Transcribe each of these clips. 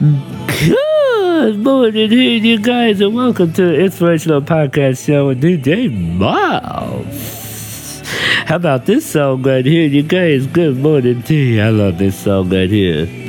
Good morning, you guys, and welcome to the Inspirational Podcast Show with DJ Myles. How about this song right here, you guys? Good morning to you. I love this song right here.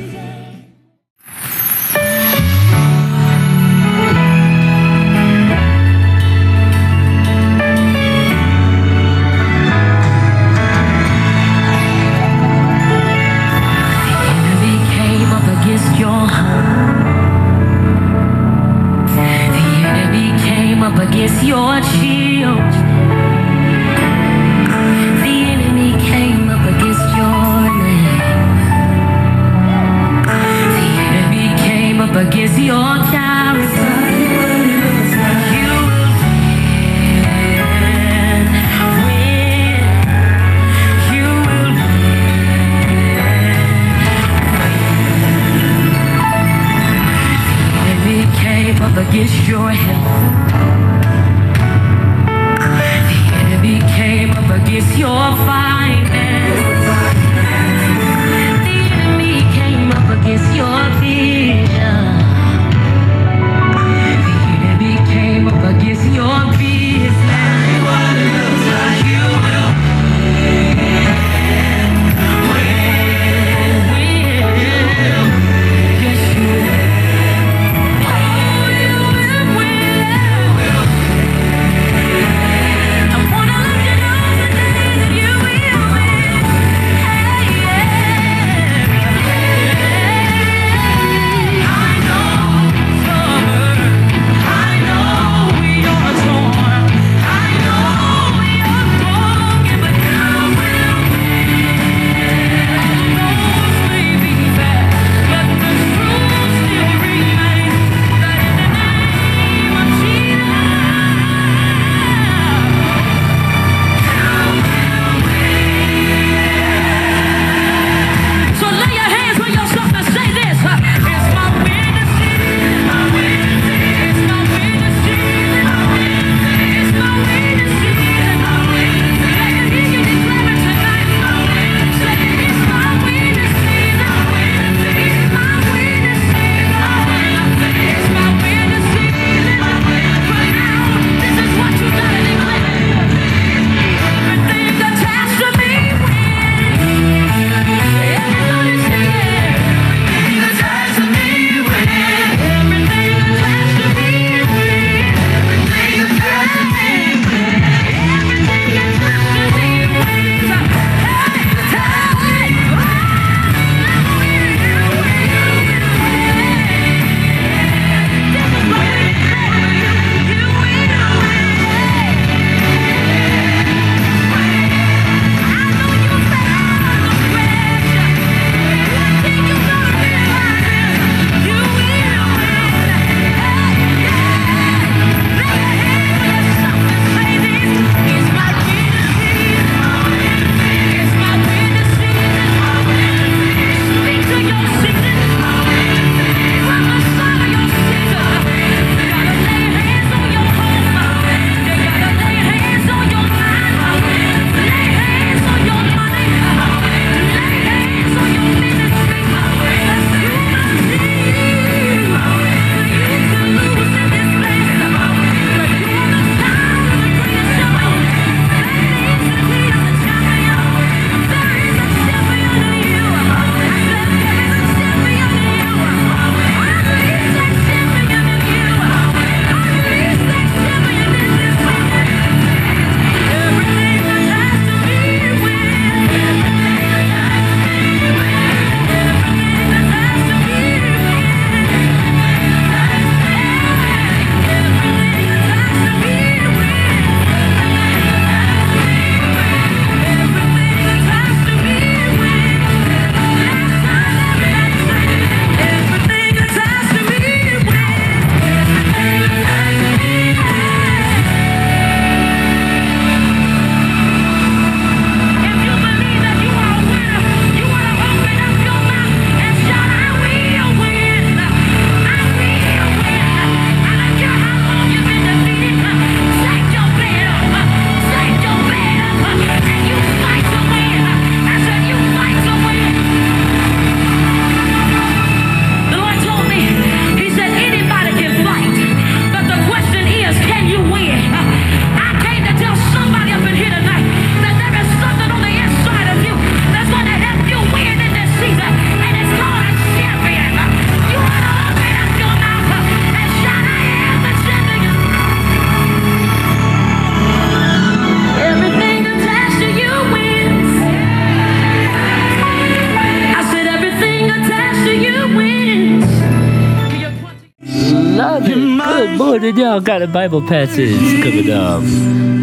We all got a Bible passage coming up.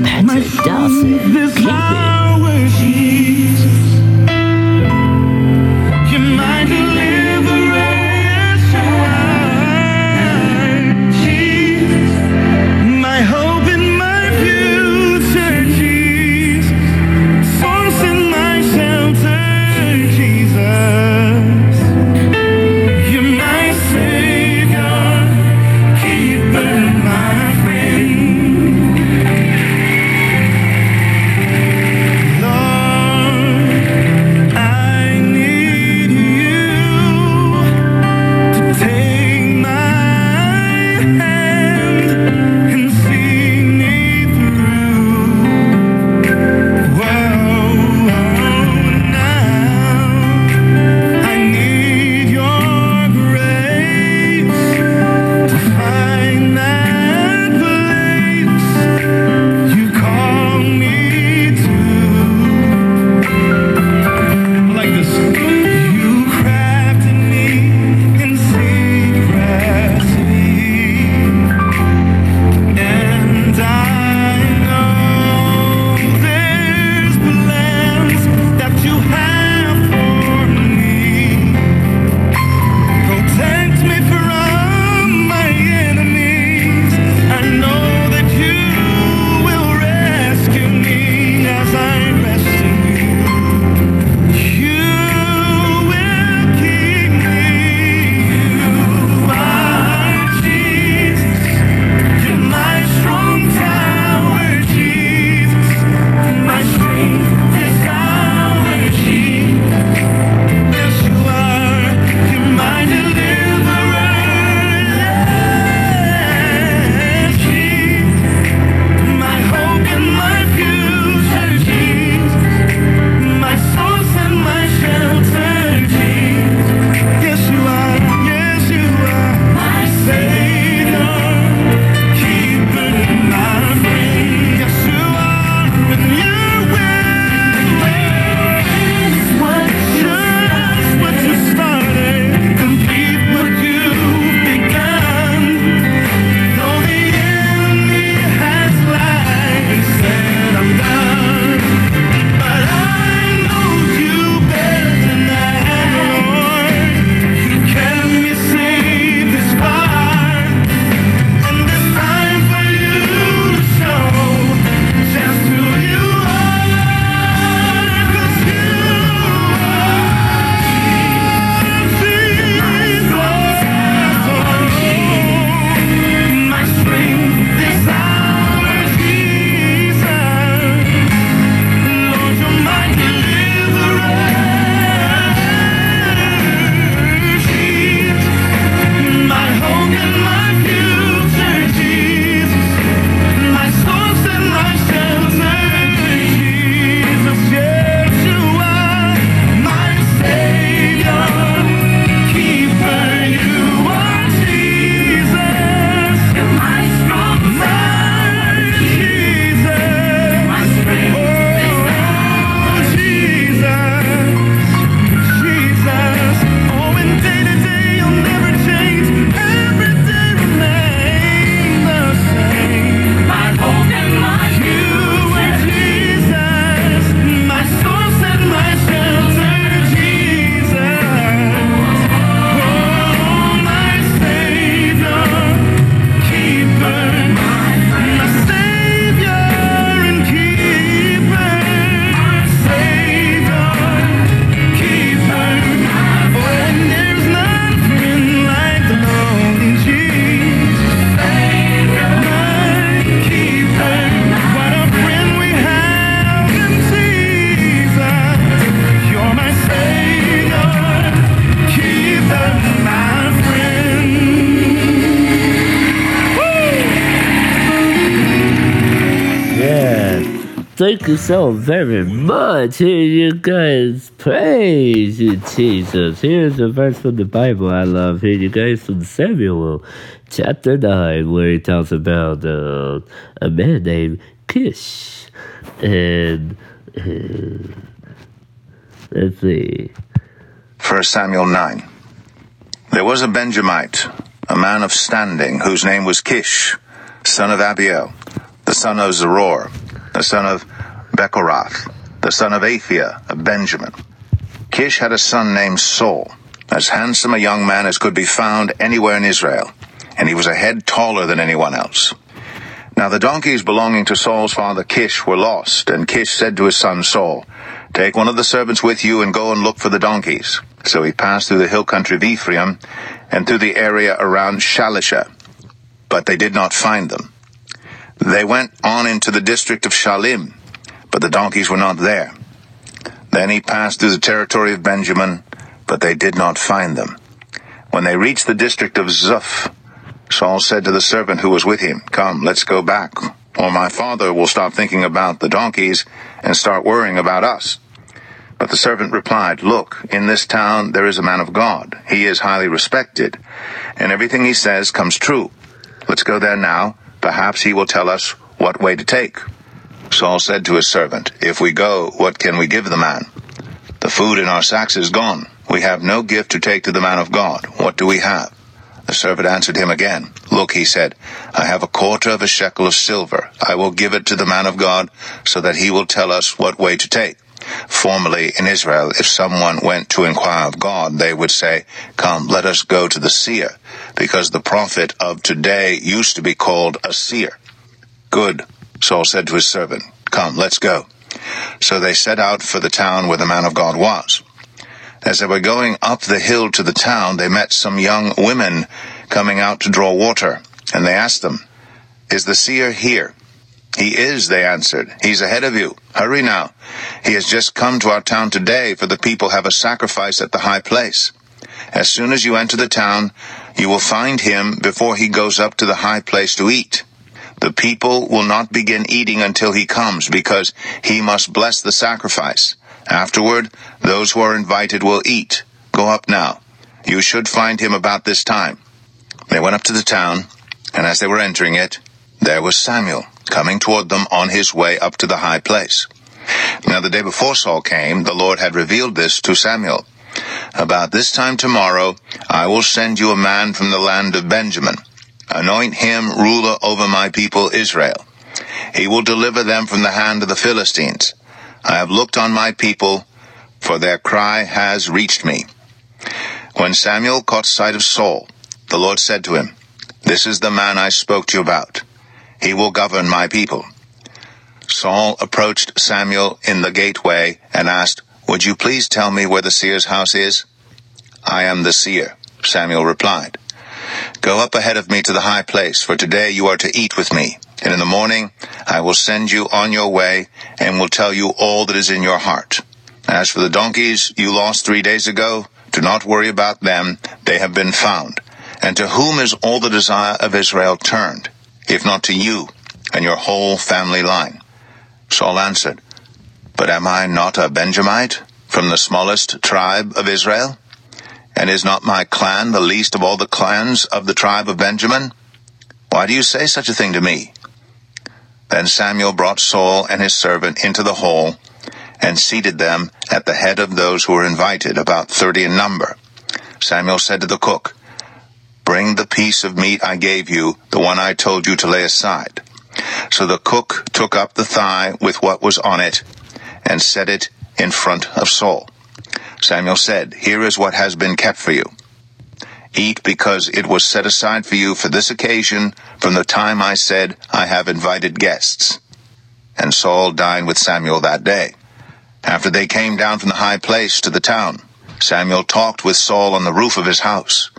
Patrick Dawson, keep it. Thank you so very much. Here you guys. Praise you, Jesus. Here's a verse from the Bible I love. Here you guys from Samuel chapter 9, where he talks about uh, a man named Kish. And uh, let's see. First Samuel 9. There was a Benjamite, a man of standing, whose name was Kish, son of Abiel, the son of Zeror the son of Bechorath, the son of Aphiah of Benjamin. Kish had a son named Saul, as handsome a young man as could be found anywhere in Israel, and he was a head taller than anyone else. Now the donkeys belonging to Saul's father Kish were lost, and Kish said to his son Saul, Take one of the servants with you and go and look for the donkeys. So he passed through the hill country of Ephraim and through the area around Shalishah, but they did not find them. They went on into the district of Shaalim, but the donkeys were not there. Then he passed through the territory of Benjamin, but they did not find them. When they reached the district of Zuph, Saul said to the servant who was with him, Come, let's go back, or my father will stop thinking about the donkeys and start worrying about us. But the servant replied, Look, in this town there is a man of God. He is highly respected, and everything he says comes true. Let's go there now. Perhaps he will tell us what way to take. Saul said to his servant, If we go, what can we give the man? The food in our sacks is gone. We have no gift to take to the man of God. What do we have? The servant answered him again. Look, he said, I have a quarter of a shekel of silver. I will give it to the man of God, so that he will tell us what way to take. Formerly in Israel, if someone went to inquire of God, they would say, Come, let us go to the seer, because the prophet of today used to be called a seer. Good, Saul said to his servant, Come, let's go. So they set out for the town where the man of God was. As they were going up the hill to the town, they met some young women coming out to draw water, and they asked them, Is the seer here? He is, they answered. He's ahead of you. Hurry now. He has just come to our town today, for the people have a sacrifice at the high place. As soon as you enter the town, you will find him before he goes up to the high place to eat. The people will not begin eating until he comes, because he must bless the sacrifice. Afterward, those who are invited will eat. Go up now. You should find him about this time. They went up to the town, and as they were entering it, there was Samuel coming toward them on his way up to the high place. Now the day before Saul came, the Lord had revealed this to Samuel. About this time tomorrow, I will send you a man from the land of Benjamin. Anoint him ruler over my people Israel. He will deliver them from the hand of the Philistines. I have looked on my people, for their cry has reached me. When Samuel caught sight of Saul, the Lord said to him, This is the man I spoke to you about. He will govern my people. Saul approached Samuel in the gateway and asked, Would you please tell me where the seer's house is? I am the seer, Samuel replied. Go up ahead of me to the high place, for today you are to eat with me. And in the morning I will send you on your way and will tell you all that is in your heart. As for the donkeys you lost three days ago, do not worry about them. They have been found. And to whom is all the desire of Israel turned, if not to you and your whole family line? Saul answered, But am I not a Benjamite from the smallest tribe of Israel? And is not my clan the least of all the clans of the tribe of Benjamin? Why do you say such a thing to me? Then Samuel brought Saul and his servant into the hall and seated them at the head of those who were invited, about thirty in number. Samuel said to the cook, Bring the piece of meat I gave you, the one I told you to lay aside. So the cook took up the thigh with what was on it and set it in front of Saul. Samuel said, Here is what has been kept for you. Eat because it was set aside for you for this occasion from the time I said, I have invited guests. And Saul dined with Samuel that day. After they came down from the high place to the town, Samuel talked with Saul on the roof of his house.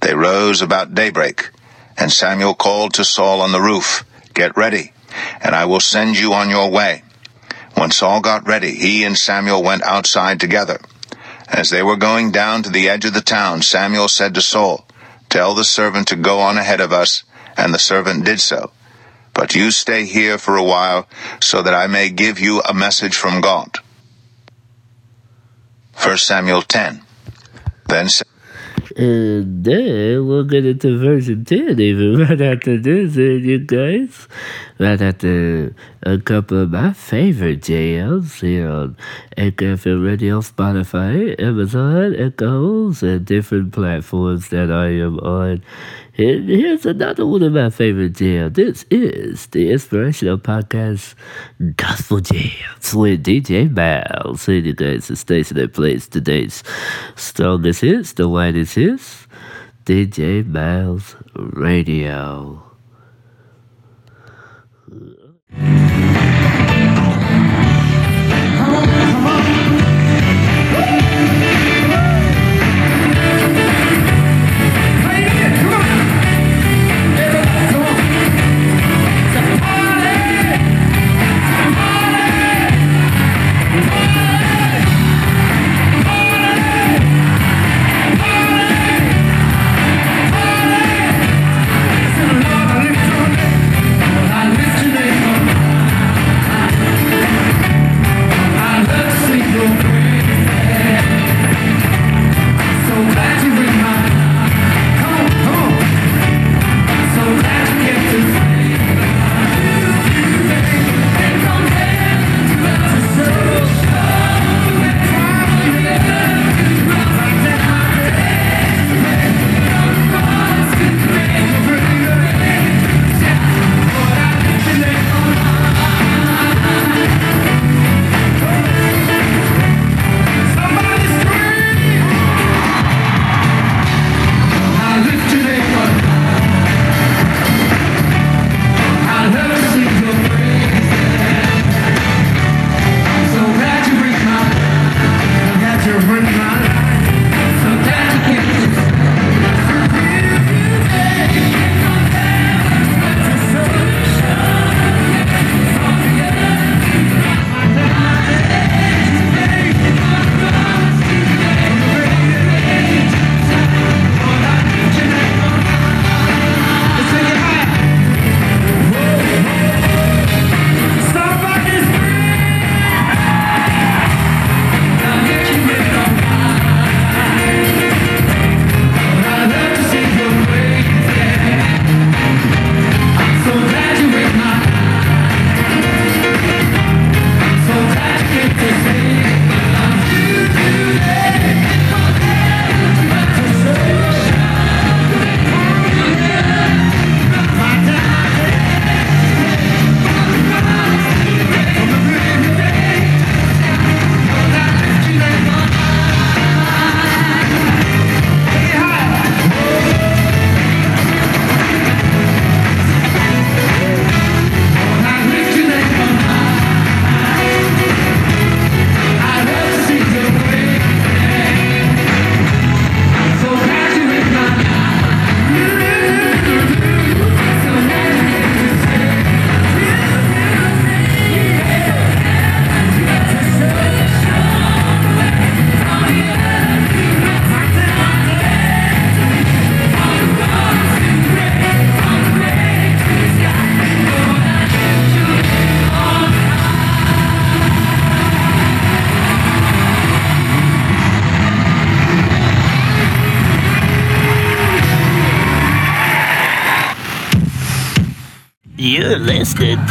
They rose about daybreak, and Samuel called to Saul on the roof, Get ready, and I will send you on your way. When Saul got ready, he and Samuel went outside together. As they were going down to the edge of the town, Samuel said to Saul, Tell the servant to go on ahead of us, and the servant did so. But you stay here for a while, so that I may give you a message from God. 1 Samuel 10. Then And then we'll get into version 10 even right after this, and you guys. Right after a couple of my favorite jams here on Anchor FM Radio, Spotify, Amazon, Echoes, and different platforms that I am on. And here's another one of my favorite jams. This is the inspirational podcast Gospel Jams with DJ Myles. And you guys, the station that plays today's strongest hits, the widest hits, DJ Myles Radio.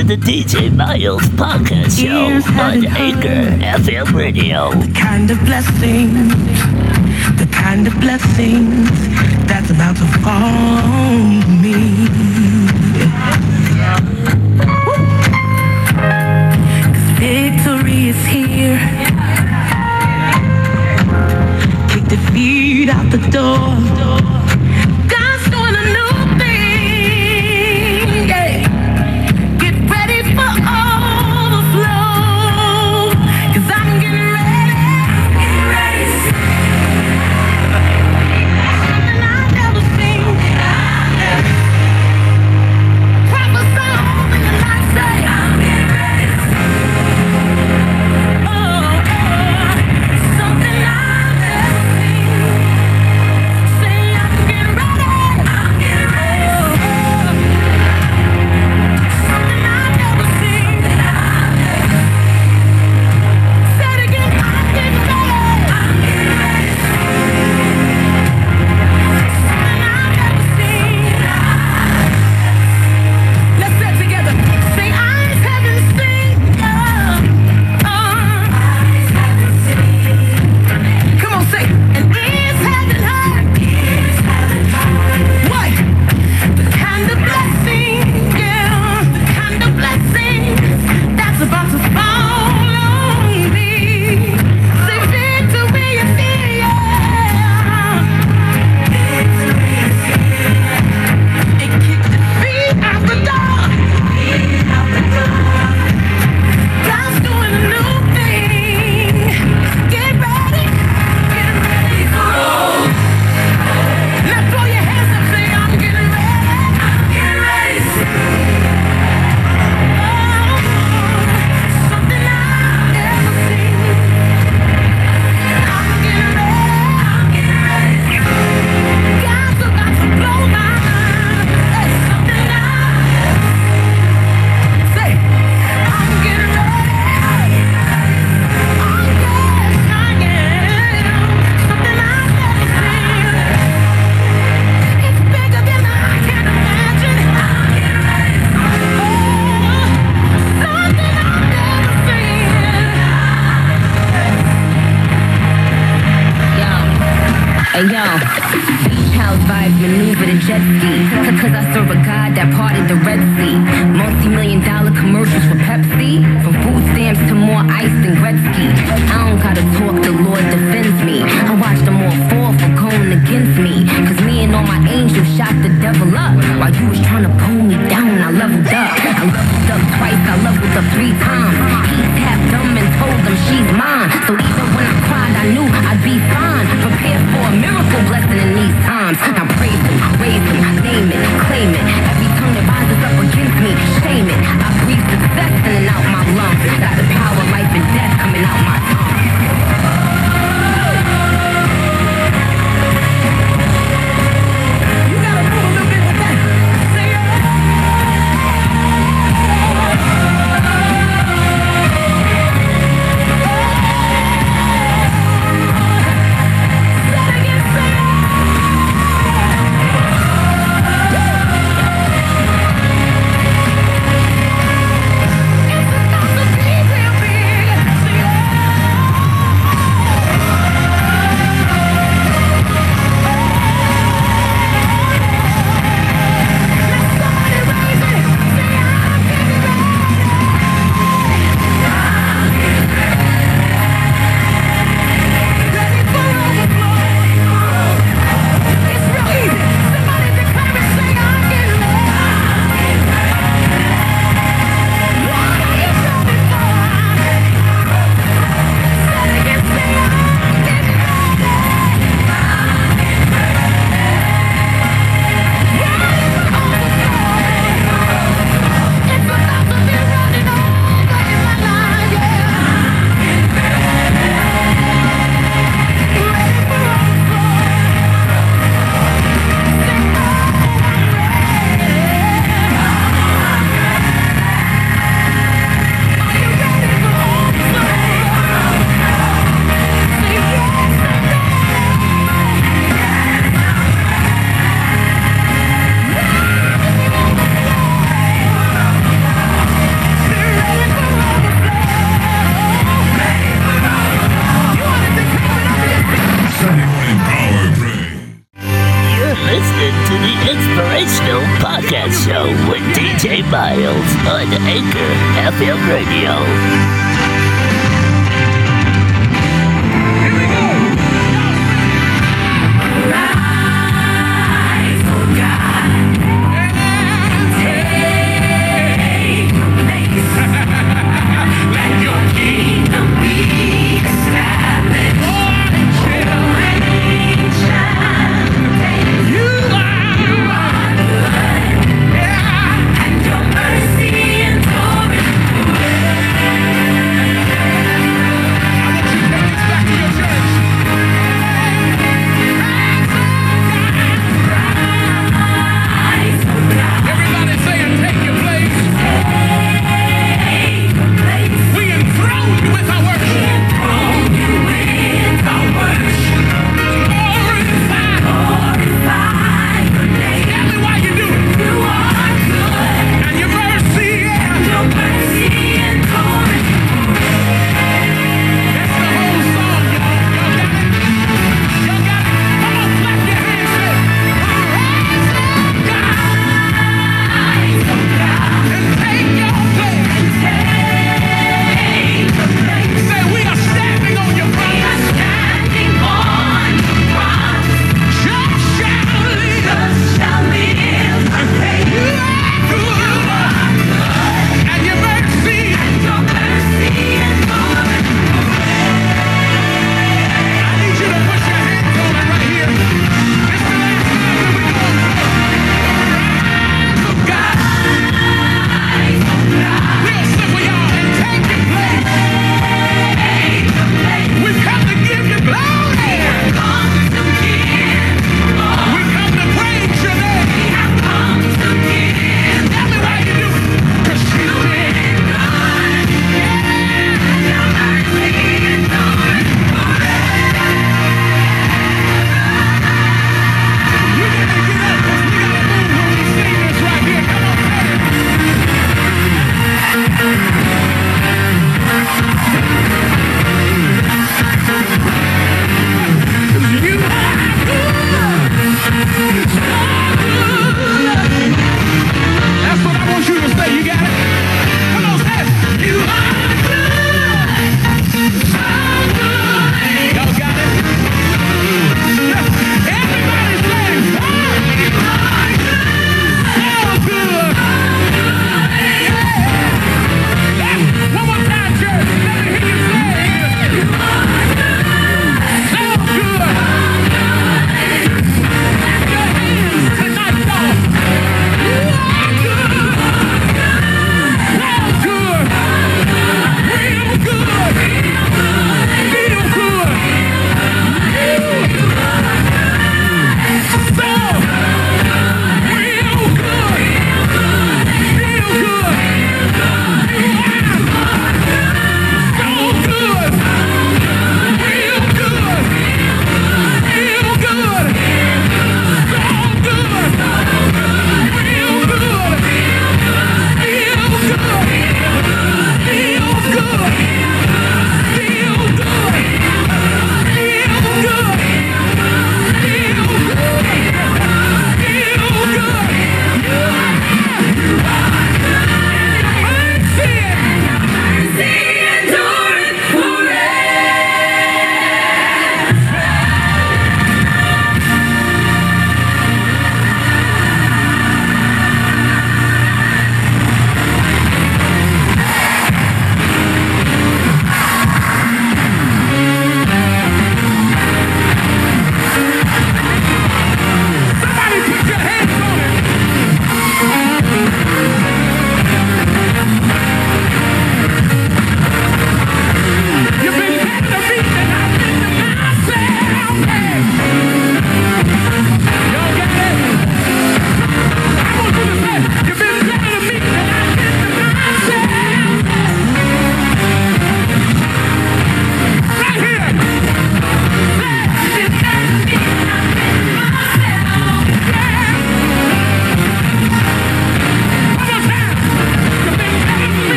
To the DJ Myles Podcast Show on Anchor FM Radio. The kind of blessings, the kind of blessings that's about to fall on me. 'Cause victory is here. Kick defeat out the door.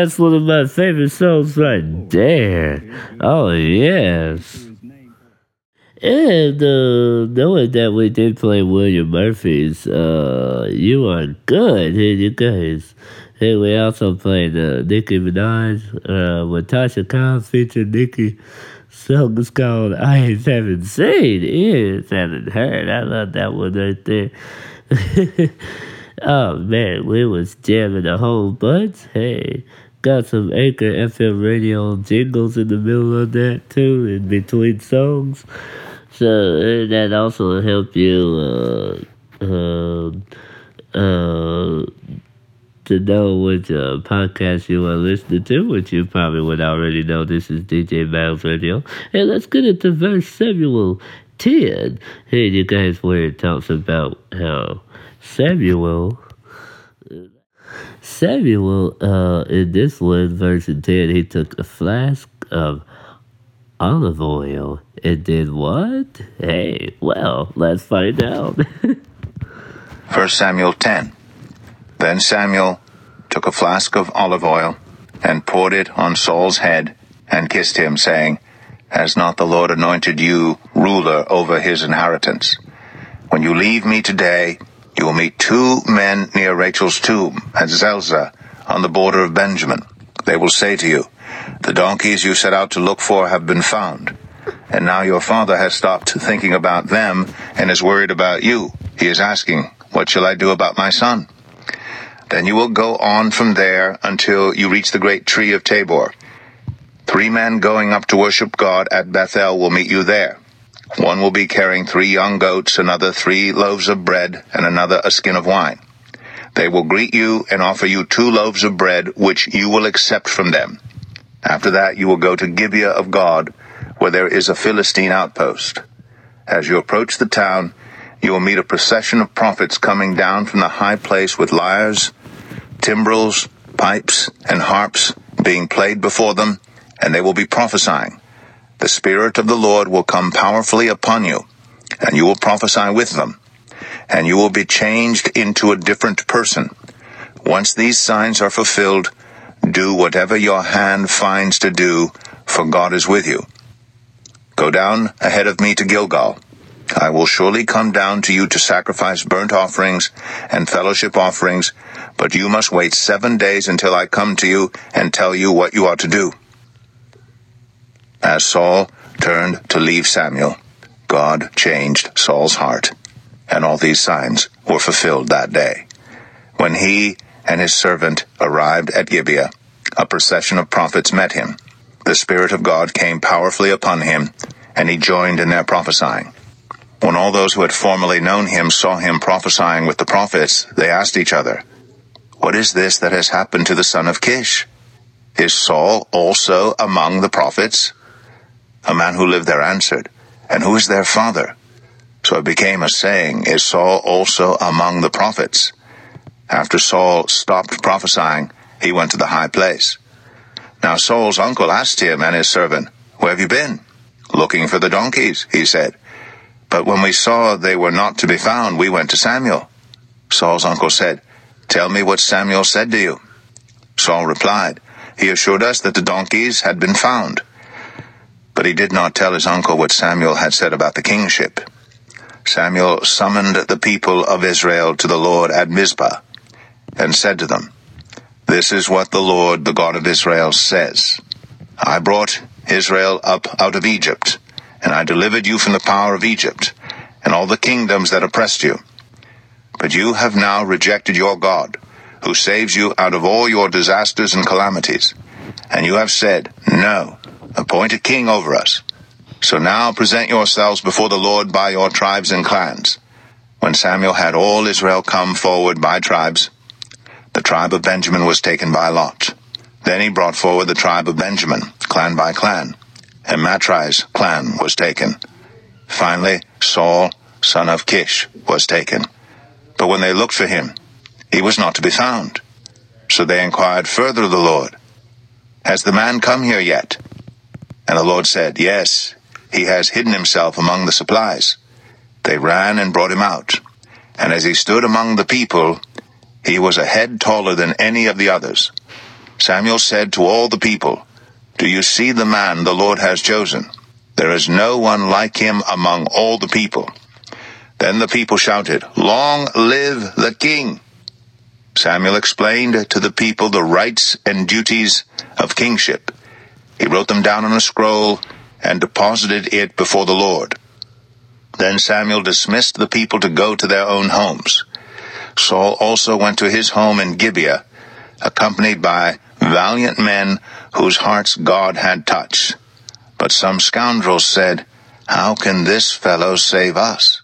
That's one of my favorite songs right there. Oh, yes. And uh, knowing that we did play William Murphy's uh, You Are Good, and you guys. And we also played uh, Nicki Minaj uh, with Tasha Khan featuring Nicki. Song is called I Haven't Seen Ears Haven't Heard. I love that one right there. oh man, we was jamming a whole bunch. Hey, got some Anchor FM radio jingles in the middle of that too, in between songs. So that also help you uh, uh, uh, to know which uh, podcast you are listening to, which you probably would already know. This is DJ Myles Radio. And let's get into verse Samuel 10. Hey, you guys, where it talks about how Samuel. Samuel, uh, in this one, verse 10, he took a flask of olive oil and did what? Hey, well, let's find out. 1 Samuel 10. Then Samuel took a flask of olive oil and poured it on Saul's head and kissed him, saying, Has not the Lord anointed you ruler over his inheritance? When you leave me today, you will meet two men near Rachel's tomb at Zelzah on the border of Benjamin. They will say to you, The donkeys you set out to look for have been found. And now your father has stopped thinking about them and is worried about you. He is asking, What shall I do about my son? Then you will go on from there until you reach the great tree of Tabor. Three men going up to worship God at Bethel will meet you there. One will be carrying three young goats, another three loaves of bread, and another a skin of wine. They will greet you and offer you two loaves of bread, which you will accept from them. After that, you will go to Gibeah of God, where there is a Philistine outpost. As you approach the town, you will meet a procession of prophets coming down from the high place with lyres, timbrels, pipes, and harps being played before them, and they will be prophesying. The Spirit of the Lord will come powerfully upon you, and you will prophesy with them, and you will be changed into a different person. Once these signs are fulfilled, do whatever your hand finds to do, for God is with you. Go down ahead of me to Gilgal. I will surely come down to you to sacrifice burnt offerings and fellowship offerings, but you must wait seven days until I come to you and tell you what you are to do. As Saul turned to leave Samuel, God changed Saul's heart, and all these signs were fulfilled that day. When he and his servant arrived at Gibeah, a procession of prophets met him. The Spirit of God came powerfully upon him, and he joined in their prophesying. When all those who had formerly known him saw him prophesying with the prophets, they asked each other, What is this that has happened to the son of Kish? Is Saul also among the prophets? A man who lived there answered, And who is their father? So it became a saying, Is Saul also among the prophets? After Saul stopped prophesying, he went to the high place. Now Saul's uncle asked him and his servant, Where have you been? Looking for the donkeys, he said. But when we saw they were not to be found, we went to Samuel. Saul's uncle said, Tell me what Samuel said to you. Saul replied, He assured us that the donkeys had been found. But he did not tell his uncle what Samuel had said about the kingship. Samuel summoned the people of Israel to the Lord at Mizpah, and said to them, This is what the Lord, the God of Israel, says. I brought Israel up out of Egypt, and I delivered you from the power of Egypt, and all the kingdoms that oppressed you. But you have now rejected your God, who saves you out of all your disasters and calamities. And you have said, No, appoint a king over us. So now present yourselves before the Lord by your tribes and clans. When Samuel had all Israel come forward by tribes, the tribe of Benjamin was taken by Lot. Then he brought forward the tribe of Benjamin, clan by clan, and Matri's clan was taken. Finally, Saul, son of Kish, was taken. But when they looked for him, he was not to be found. So they inquired further of the Lord, Has the man come here yet? And the Lord said, Yes, he has hidden himself among the supplies. They ran and brought him out. And as he stood among the people, he was a head taller than any of the others. Samuel said to all the people, Do you see the man the Lord has chosen? There is no one like him among all the people. Then the people shouted, Long live the king! Samuel explained to the people the rights and duties of kingship. He wrote them down on a scroll and deposited it before the Lord. Then Samuel dismissed the people to go to their own homes. Saul also went to his home in Gibeah, accompanied by valiant men whose hearts God had touched. But some scoundrels said, How can this fellow save us?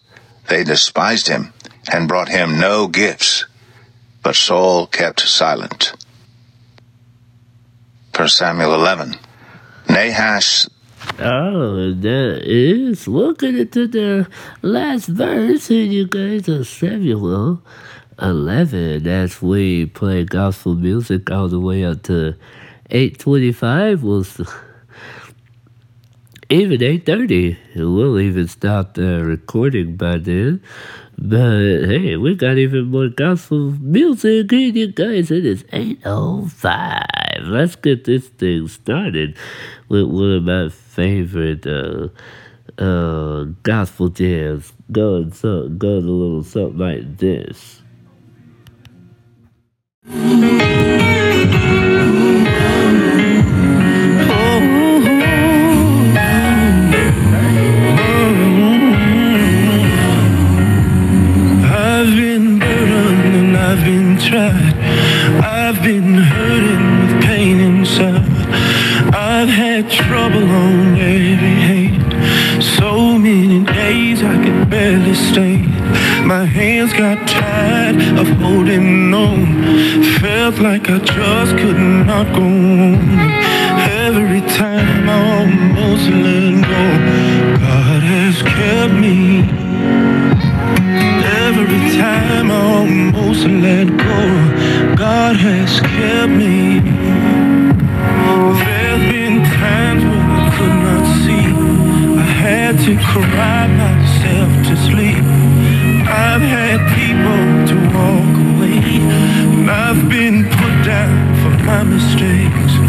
They despised him and brought him no gifts. But Saul kept silent. 1 Samuel 11. Nahash. Oh, that is looking into the last verse, and you guys are Samuel 11 as we play gospel music all the way up to 825 was even 830 we'll even stop the recording by then but hey we got even more gospel music in you guys it is 805 let's get this thing started with one of my favorite uh uh gospel jams. Going so going a little something like this My hands got tired of holding on. Felt like I just could not go on. Every time I almost let go, God has kept me. Every time I almost let go, God has kept me. There's been times when I could not see. I had to cry I've had people to walk away, and I've been put down for my mistakes.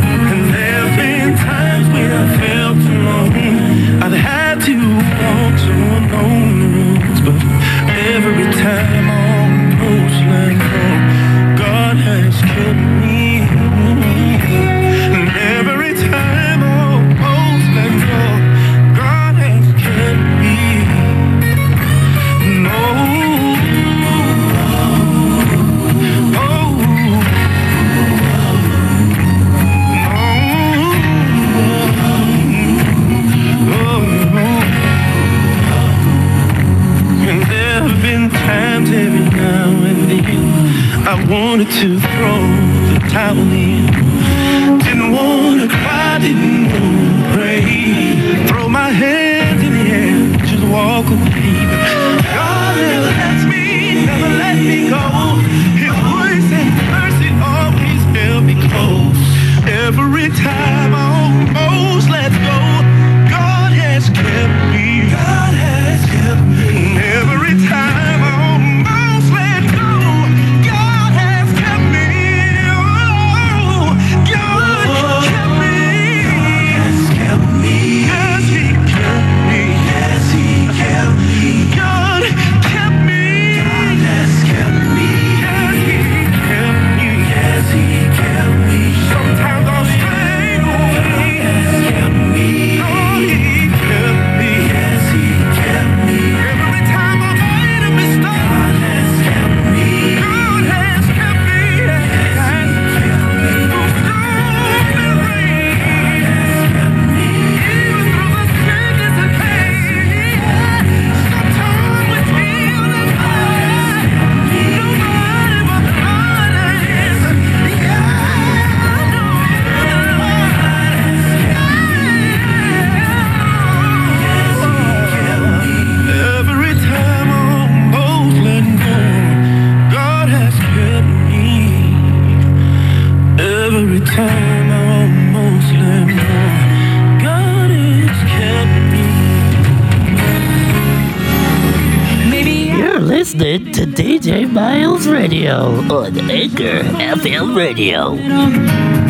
on Anchor FM Radio.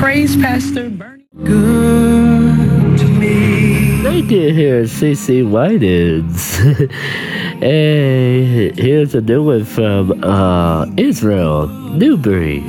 Praise Pastor Bernie. Good to me. Thank you here, CeCe Winans. and here's a new one from uh, Israel Newberry.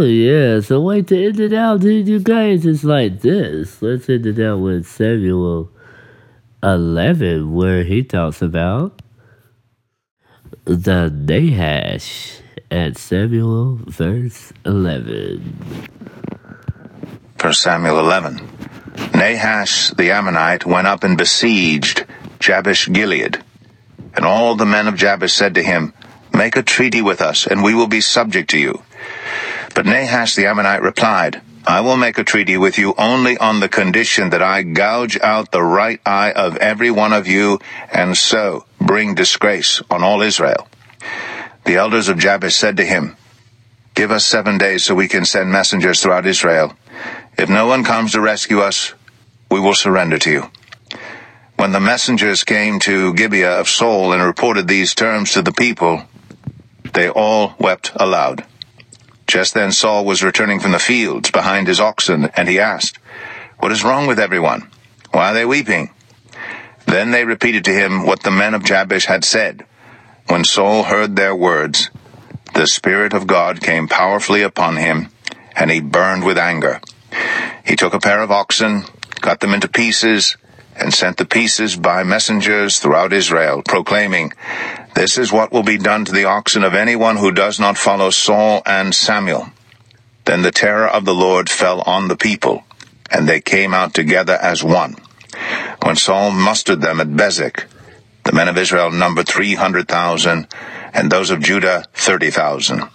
Oh yeah, so wait to end it out, dude, you guys, it's like this. Let's end it out with Samuel 11, where he talks about the Nahash at Samuel verse 11. First Samuel 11, Nahash the Ammonite went up and besieged Jabesh Gilead. And all the men of Jabesh said to him, Make a treaty with us, and we will be subject to you. But Nahash the Ammonite replied, I will make a treaty with you only on the condition that I gouge out the right eye of every one of you, and so bring disgrace on all Israel. The elders of Jabesh said to him, Give us seven days so we can send messengers throughout Israel. If no one comes to rescue us, we will surrender to you. When the messengers came to Gibeah of Saul and reported these terms to the people, they all wept aloud. Just then Saul was returning from the fields behind his oxen, and he asked, What is wrong with everyone? Why are they weeping? Then they repeated to him what the men of Jabesh had said. When Saul heard their words, the Spirit of God came powerfully upon him, and he burned with anger. He took a pair of oxen, cut them into pieces, and sent the pieces by messengers throughout Israel, proclaiming, This is what will be done to the oxen of anyone who does not follow Saul and Samuel. Then the terror of the Lord fell on the people, and they came out together as one. When Saul mustered them at Bezek, the men of Israel numbered three hundred thousand, and those of Judah thirty thousand.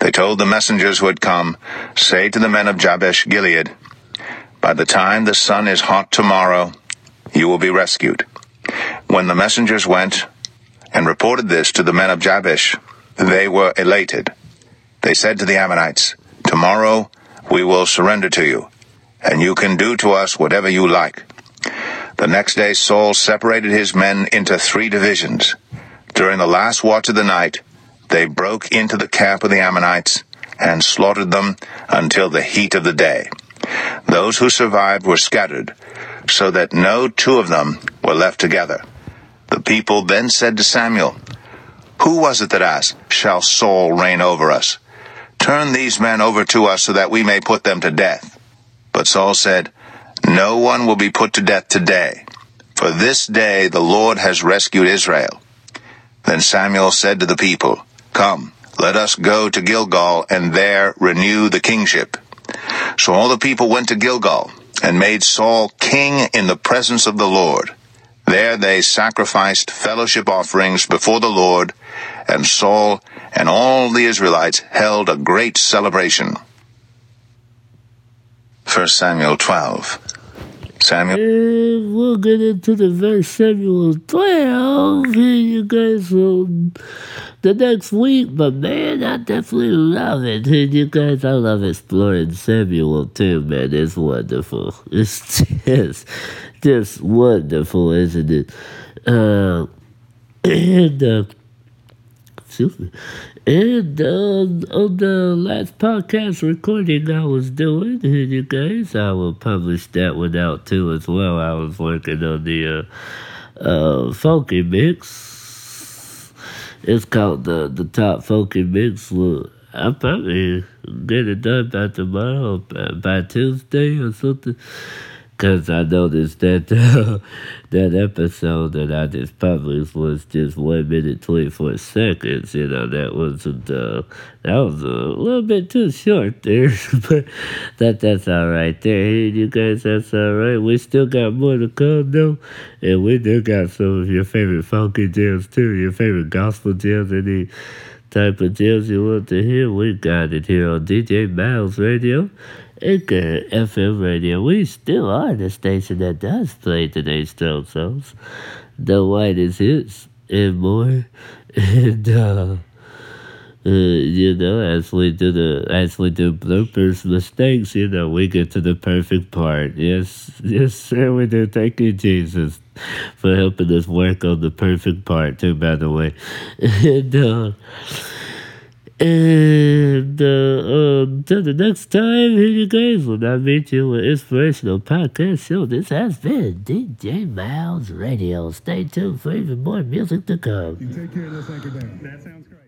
They told the messengers who had come, Say to the men of Jabesh Gilead, By the time the sun is hot tomorrow, you will be rescued. When the messengers went and reported this to the men of Jabesh, they were elated. They said to the Ammonites, Tomorrow we will surrender to you, and you can do to us whatever you like. The next day Saul separated his men into three divisions. During the last watch of the night, they broke into the camp of the Ammonites and slaughtered them until the heat of the day. Those who survived were scattered, so that no two of them were left together. The people then said to Samuel, Who was it that asked, Shall Saul reign over us? Turn these men over to us so that we may put them to death. But Saul said, No one will be put to death today, for this day the Lord has rescued Israel. Then Samuel said to the people, Come, let us go to Gilgal and there renew the kingship. So all the people went to Gilgal and made Saul king in the presence of the Lord. There they sacrificed fellowship offerings before the Lord, and Saul and all the Israelites held a great celebration. 1 Samuel 12. Samuel. And we'll get into the verse Samuel 12 here, you guys, the next week. But man, I definitely love it. And you guys, I love exploring Samuel too, man. It's wonderful. It's just, just wonderful, isn't it? Uh, and, uh, excuse me. And uh, on the last podcast recording I was doing, and you guys, I will publish that one out too as well. I was working on the uh, uh, funky mix. It's called the the top funky mix. Well, I'll probably get it done by tomorrow, by, by Tuesday or something. Cause I noticed that uh, that episode that I just published was just one minute twenty four seconds. You know that wasn't uh, that was a little bit too short there, but that that's all right there. Hey, you guys, that's all right. We still got more to come though, and we do got some of your favorite funky jams too, your favorite gospel jams, any type of jams you want to hear. We got it here on DJ Myles Radio. Anchor FM radio. We still are the station that does play today's Stone songs. The whitest hits and more. And uh, uh, you know, as we do the as we do bloopers mistakes, you know, we get to the perfect part. Yes, yes, sir, we do. Thank you, Jesus, for helping us work on the perfect part too. By the way, and. Uh, and uh, uh, until the next time, here you guys will not meet you with inspirational podcast show. This has been DJ Myles Radio. Stay tuned for even more music to come. You take care of this anchor down. That sounds great.